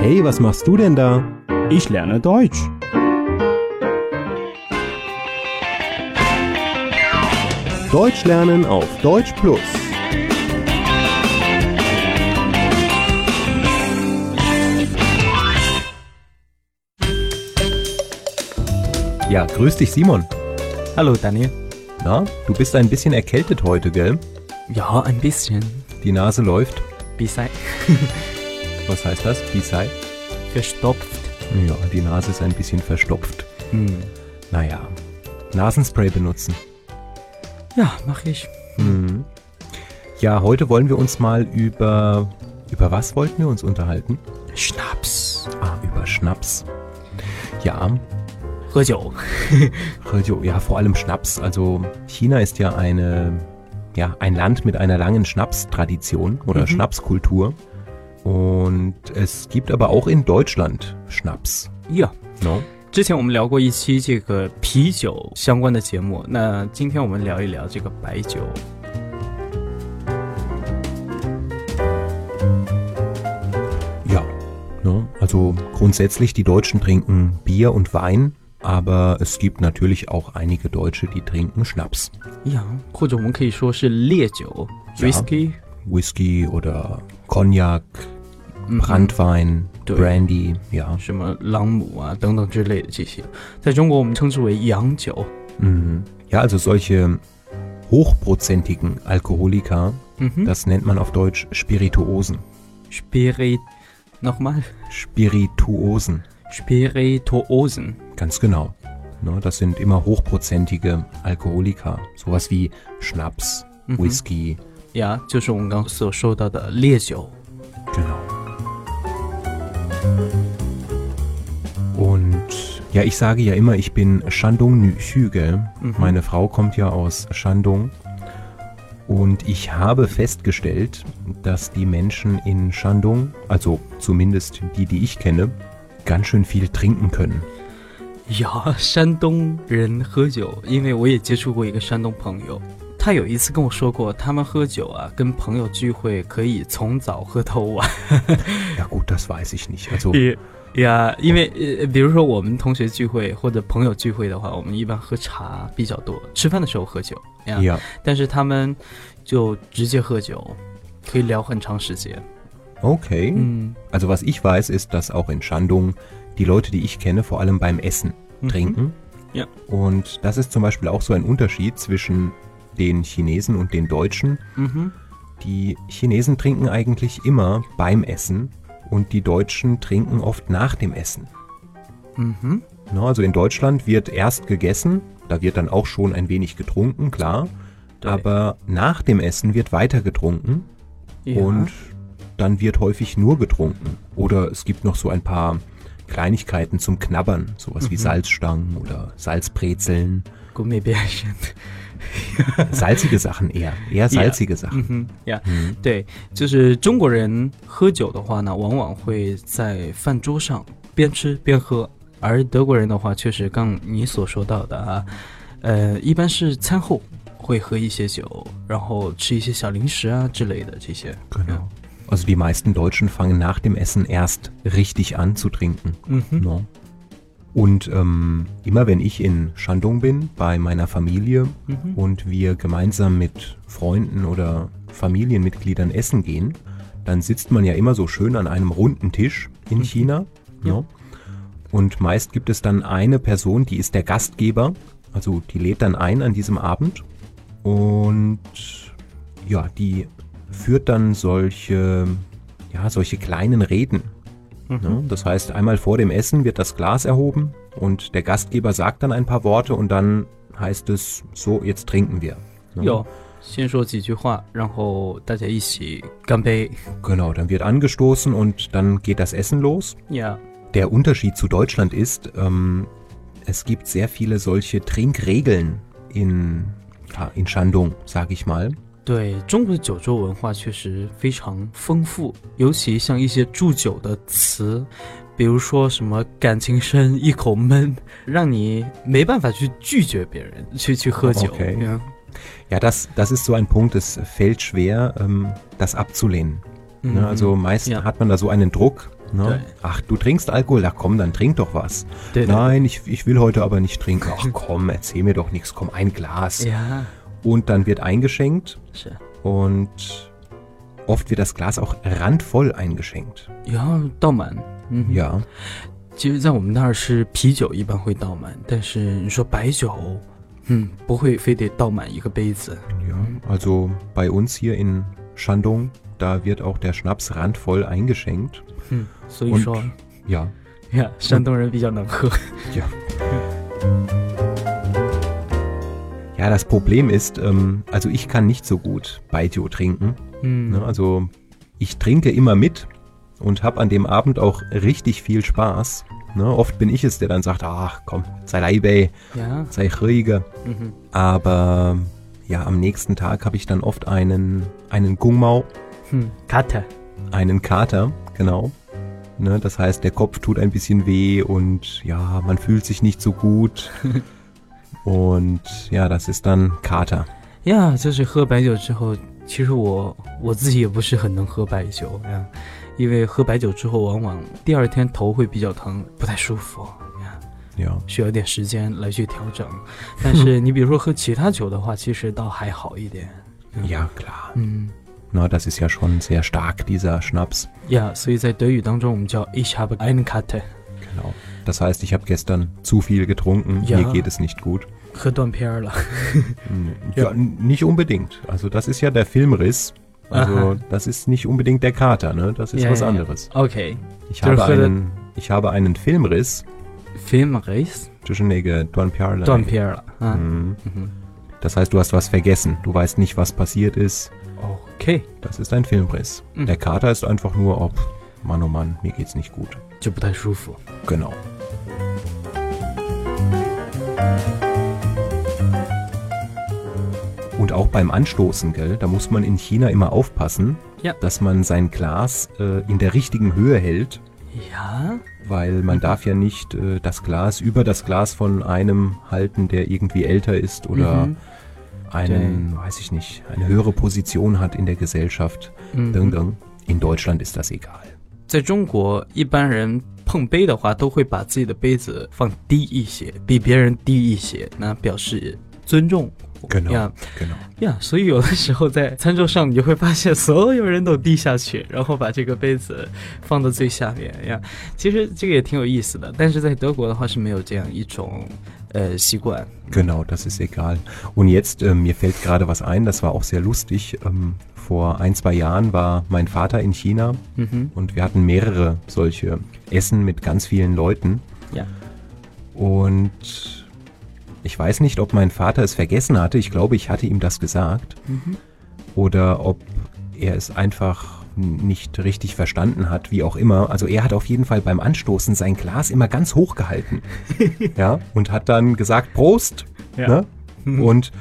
Hey, was machst du denn da? Ich lerne Deutsch. Deutsch lernen auf Deutsch Plus. Ja, grüß dich Simon. Hallo Daniel. Na, du bist ein bisschen erkältet heute, gell? Ja, ein bisschen. Die Nase läuft. Bisei. Was heißt das? Bisei? Verstopft. Ja, die Nase ist ein bisschen verstopft. Hm. Naja, Nasenspray benutzen. Ja, mach ich. Mhm. Ja, heute wollen wir uns mal über... Über was wollten wir uns unterhalten? Schnaps. Ah, über Schnaps. Ja, 喝酒。Also, ja, vor allem Schnaps. Also China ist ja eine, ja, ein Land mit einer langen Schnapstradition oder Mhm. Schnapskultur. Und es gibt aber auch in Deutschland Schnaps.呀 No? 之前我们聊过一期这个啤酒相关的节目，那今天我们聊一聊这个白酒。 Ja. No? Also grundsätzlich die Deutschen trinken Bier und Wein, aber es gibt natürlich auch einige Deutsche, die trinken Schnaps. 呀，或者我们可以说是烈酒 （whisky）。 Whisky oder Cognac, 嗯哼 Brandwein, 对 Brandy, ja. 什么朗姆啊等等之类的这些，在中国我们称之为洋酒。 Mhm. Ja, also solche hochprozentigen Alkoholiker, 嗯哼 das nennt man auf Deutsch Spirituosen. Spirit nochmal Spirituosen, Spirituosen。 ganz genau. Ne, das sind immer hochprozentige Alkoholiker. Sowas wie Schnaps, 嗯哼 Whisky, 呀，就是我们刚刚所说到的烈酒。 genau. Und ja, ich sage ja immer, ich bin Shandong Nü gell? Mhm. Meine Frau kommt ja aus Shandong. Und ich habe festgestellt, dass die Menschen in Shandong, also zumindest die, die ich kenne, ganz schön viel trinken können. 呀，山东人喝酒，因为我也接触过一个山东朋友，他有一次跟我说过，他们喝酒啊，跟朋友聚会可以从早喝到晚。Ja gut, das weiß ich nicht. Also 也呀，因为呃，比如说我们同学聚会或者朋友聚会的话，我们一般喝茶比较多，吃饭的时候喝酒呀。ja, 但是他们就直接喝酒，可以聊很长时间。okay. 嗯，Also was ich weiß, ist, dass auch in Shandong die Leute, die ich kenne, vor allem beim Essen mhm. trinken. Ja. Und das ist zum Beispiel auch so ein Unterschied zwischen den Chinesen und den Deutschen. Mhm. Die Chinesen trinken eigentlich immer beim Essen und die Deutschen trinken oft nach dem Essen. Mhm. Na, also in Deutschland wird erst gegessen, da wird dann auch schon ein wenig getrunken, klar. Da aber nach dem Essen wird weiter getrunken ja. und dann wird häufig nur getrunken. Oder es gibt noch so ein paar Kleinigkeiten zum Knabbern, sowas wie Mhm. Salzstangen oder Salzbrezeln. Gummibärchen.。Salzige Sachen eher, eher salzige 嗯 Sachen. 哼呀，嗯对，就是中国人喝酒的话呢，往往会在饭桌上边吃边喝，而德国人的话，确实刚你所说到的啊，呃，一般是餐后会喝一些酒，然后吃一些小零食啊之类的这些。Also die meisten Deutschen fangen nach dem Essen erst richtig an zu trinken. Mhm. No? Und ähm, immer wenn ich in Shandong bin, bei meiner Familie mhm. und wir gemeinsam mit Freunden oder Familienmitgliedern essen gehen, dann sitzt man ja immer so schön an einem runden Tisch in mhm. China. Ja. No? Und meist gibt es dann eine Person, die ist der Gastgeber, also die lädt dann ein an diesem Abend und ja, die führt dann solche, ja, solche kleinen Reden. Mhm. Ne? Das heißt, einmal vor dem Essen wird das Glas erhoben und der Gastgeber sagt dann ein paar Worte und dann heißt es, so, jetzt trinken wir. Ne? Ja. Genau, dann wird angestoßen und dann geht das Essen los. Ja. Der Unterschied zu Deutschland ist, ähm, es gibt sehr viele solche Trinkregeln in, in Shandong, sag ich mal. 对中国的酒桌文化确实非常丰富，尤其像一些祝酒的词，比如说什么感情深一口闷，让你没办法去拒绝别人去去喝酒。OK Yeah. Ja, das, das ist so ein Punkt, es fällt schwer, ähm, das abzulehnen. Ne? Also meist Ja. hat man da so einen Druck. Ne? Ja. Ach, du trinkst Alkohol? Ach komm, dann trink doch was. 对对 Nein, ich, ich will heute aber nicht trinken. Ach komm, erzähl mir doch nichts. Komm, ein Glas. 呀，Und dann wird eingeschenkt 是 und oft wird das Glas auch randvoll eingeschenkt. 要倒满。嗯哼， Ja, 其实，在我们那儿是啤酒一般会倒满，但是你说白酒，嗯，不会非得倒满一个杯子。 ja. Also bei uns hier in Shandong, da wird auch der Schnaps randvoll eingeschenkt. 嗯，所以 Und 说 ja, 呀，山东人比较能喝。 ja, Ja, das Problem ist, ähm, also ich kann nicht so gut Baijiu trinken. Hm. Ne? Also ich trinke immer mit und habe an dem Abend auch richtig viel Spaß. Ne? Oft bin ich es, der dann sagt, ach komm, sei Leibei, ja. sei ruhiger. Mhm. Aber ja, am nächsten Tag habe ich dann oft einen, einen Gungmao. Hm. Kater. Einen Kater, genau. Ne? Das heißt, der Kopf tut ein bisschen weh und ja, man fühlt sich nicht so gut. und ja, das ist dann Kater. 呀，就是喝白酒之后，其实我我自己也不是很能喝白酒呀，因为喝白酒之后，往往第二天头会比较疼，不太舒服呀， Ja. 需要一点时间来去调整。但是你比如说喝其他酒的话，其实倒还好一点。 Ja, klar. 嗯， Na, das ist ja schon sehr stark, dieser Schnaps. 呀，所以在德语当中，我们叫 Ich habe einen Kater， Genau. das heißt, ich habe gestern zu viel getrunken, ja. mir geht es nicht gut. Redonperla. ja, ja, nicht unbedingt. Also das ist ja der Filmriss. Also Aha. das ist nicht unbedingt der Kater, ne? Das ist ja, was anderes. Okay. Ich habe, einen, ich habe einen Filmriss. Filmriss? Zwischennege äh, Donperla. Donperla. Ah. Mhm. mhm. Das heißt, du hast was vergessen. Du weißt nicht, was passiert ist. Okay. Das ist ein Filmriss. Mhm. Der Kater ist einfach nur, oh, ob, Mann, oh Mann, mir geht's nicht gut. Genau. Und auch beim Anstoßen, gell, da muss man in China immer aufpassen, Ja. dass man sein Glas äh, in der richtigen Höhe hält, 呀， weil man darf ja nicht äh, das Glas über das Glas von einem halten, der irgendwie älter ist oder Mhm. einen, weiß ich nicht, eine höhere Position hat in der Gesellschaft. 嗯 Ding, ding. In Deutschland ist das egal. 在中国，一般人 碰杯的话，都会把自己的杯子放低一些，比别人低一些，那表示尊重。呀.呀，所以有的时候在餐桌上，你就会发现所有人都低下去，然后把这个杯子放到最下面呀。其实这个也挺有意思的，但是在德国的话是没有这样一种 äh, Siguan. Genau, das ist egal. Und jetzt, äh, mir fällt gerade was ein, das war auch sehr lustig. Ähm, vor ein, zwei Jahren war mein Vater in China mhm. und wir hatten mehrere solche Essen mit ganz vielen Leuten. Ja. Und ich weiß nicht, ob mein Vater es vergessen hatte. Ich glaube, ich hatte ihm das gesagt. Mhm. Oder ob er es einfach nicht richtig verstanden hat, wie auch immer. Also er hat auf jeden Fall beim Anstoßen sein Glas immer ganz hoch gehalten. ja, und hat dann gesagt, Prost. Ja. Ne? Und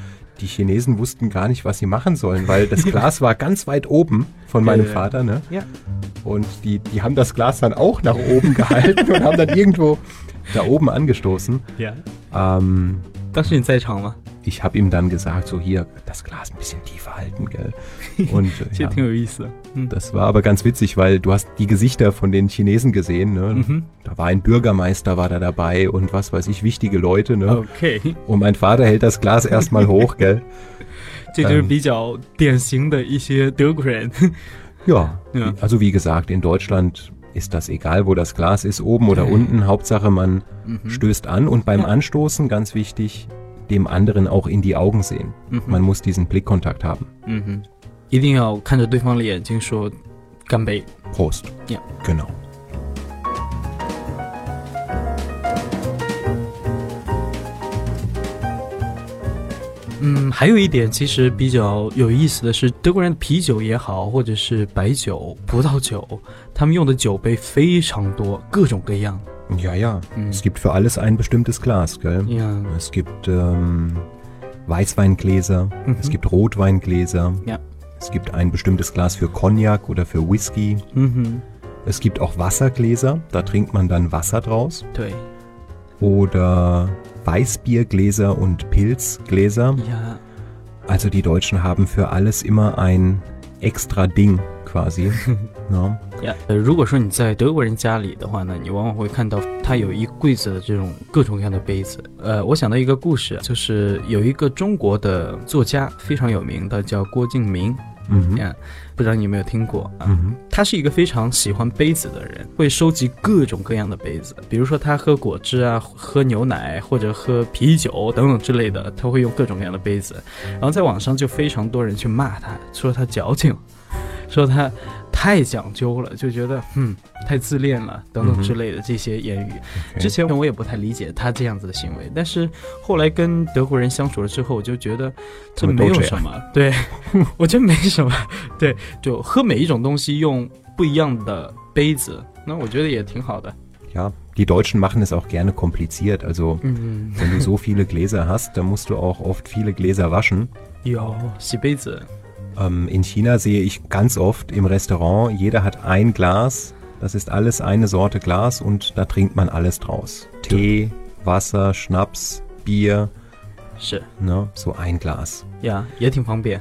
die Chinesen wussten gar nicht, was sie machen sollen, weil das Glas war ganz weit oben von meinem Ja, ja. Vater. Ne? Ja. Und die, die haben das Glas dann auch nach oben gehalten und haben dann irgendwo da oben angestoßen. 呀。 Ähm, 当时你在场吗？ ich habe ihm dann gesagt, so hier, das Glas ein bisschen tiefer halten, gell? Und ja, hm. das war aber ganz witzig, weil du hast die Gesichter von den Chinesen gesehen, ne? Mhm. Da war ein Bürgermeister, war da dabei und was weiß ich, wichtige Leute, ne? Okay. Und mein Vater hält das Glas erstmal hoch, gell? ähm, ja, ja, also wie gesagt, in Deutschland ist das egal, wo das Glas ist, oben oder unten. Hauptsache, man mhm. stößt an und beim ja. Anstoßen, ganz wichtig, dem anderen auch in die Augen sehen. Man muss diesen Blickkontakt haben. 一定要看着对方的眼睛说干杯。Prost. Ja. Genau. 嗯，还有一点其实比较有意思的是，德国人的啤酒也好，或者是白酒、葡萄酒，他们用的酒杯非常多，各种各样。Ja, ja. Mhm. Es gibt für alles ein bestimmtes Glas, gell? Ja. Es gibt ähm, Weißweingläser, mhm. es gibt Rotweingläser. Ja. Es gibt ein bestimmtes Glas für Cognac oder für Whisky. Mhm. Es gibt auch Wassergläser, da trinkt man dann Wasser draus. Toi. Oder Weißbiergläser und Pilzgläser. Ja. Also die Deutschen haben für alles immer ein extra Ding quasi. no? 呀，呃，如果说你在德国人家里的话呢，你往往会看到他有一柜子的这种各种各样的杯子。呃，我想到一个故事，就是有一个中国的作家非常有名的，叫郭敬明。嗯呀，不知道你有没有听过啊？嗯他是一个非常喜欢杯子的人，会收集各种各样的杯子。比如说他喝果汁啊，喝牛奶或者喝啤酒等等之类的，他会用各种各样的杯子。然后在网上就非常多人去骂他，说他矫情，说他太讲究了，就觉得嗯太自恋了等等之类的这些言语。之前我也不太理解他这样子的行为，但是后来跟德国人相处了之后，我就觉得这没有什么，对我觉得没什么，对，就喝每一种东西用不一样的杯子，那我觉得也挺好的。Ja, die Deutschen machen es auch gerne kompliziert. Also 嗯，wenn du so viele Gläser hast, dann musst du auch oft viele Gläser waschen. 有洗杯子，Ähm, in China sehe ich ganz oft im Restaurant, jeder hat ein Glas, das ist alles eine Sorte Glas und da trinkt man alles draus. Tee, Wasser, Schnaps, Bier. Ne, so ein Glas. Ja, ihr Team Bier.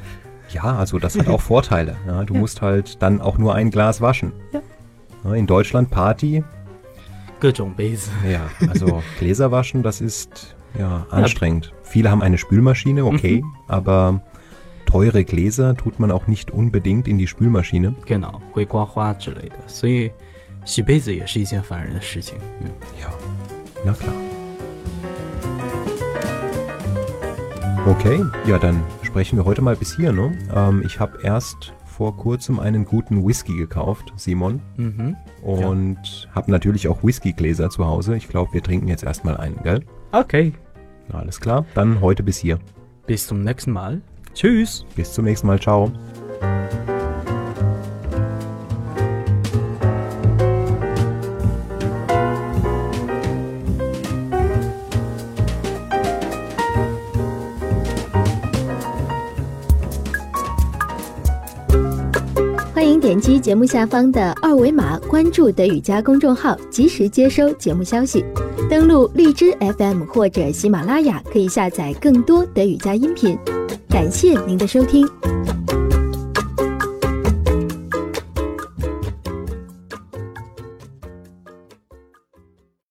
ja, also das hat auch Vorteile. Ja, du ja. musst halt dann auch nur ein Glas waschen. Ja. In Deutschland Party. Ja, also Gläser waschen, das ist ja anstrengend. Viele haben eine Spülmaschine, okay, mhm. aber teure Gläser tut man auch nicht unbedingt in die Spülmaschine. genau 会刮花之类的，所以洗杯子也是一件烦人的事情。嗯， Ja, na klar. Okay, ja, dann sprechen wir heute mal bis hier, ne? Ähm, ich habe erst vor kurzem einen guten Whisky gekauft, Simon. 嗯哼 Und habe natürlich auch Whiskygläser zu Hause. Ich glaube, wir trinken jetzt erstmal einen, gell? ，OK， Na, alles klar. Dann heute bis hier. bis zum nächsten Mal. Tschüss。Bis zum nächsten Mal. Ciao. 欢迎点击节目下方的二维码关注德语家公众号，及时接收节目消息。登录荔枝 FM 或者喜马拉雅，可以下载更多德语家音频。感谢您的收听。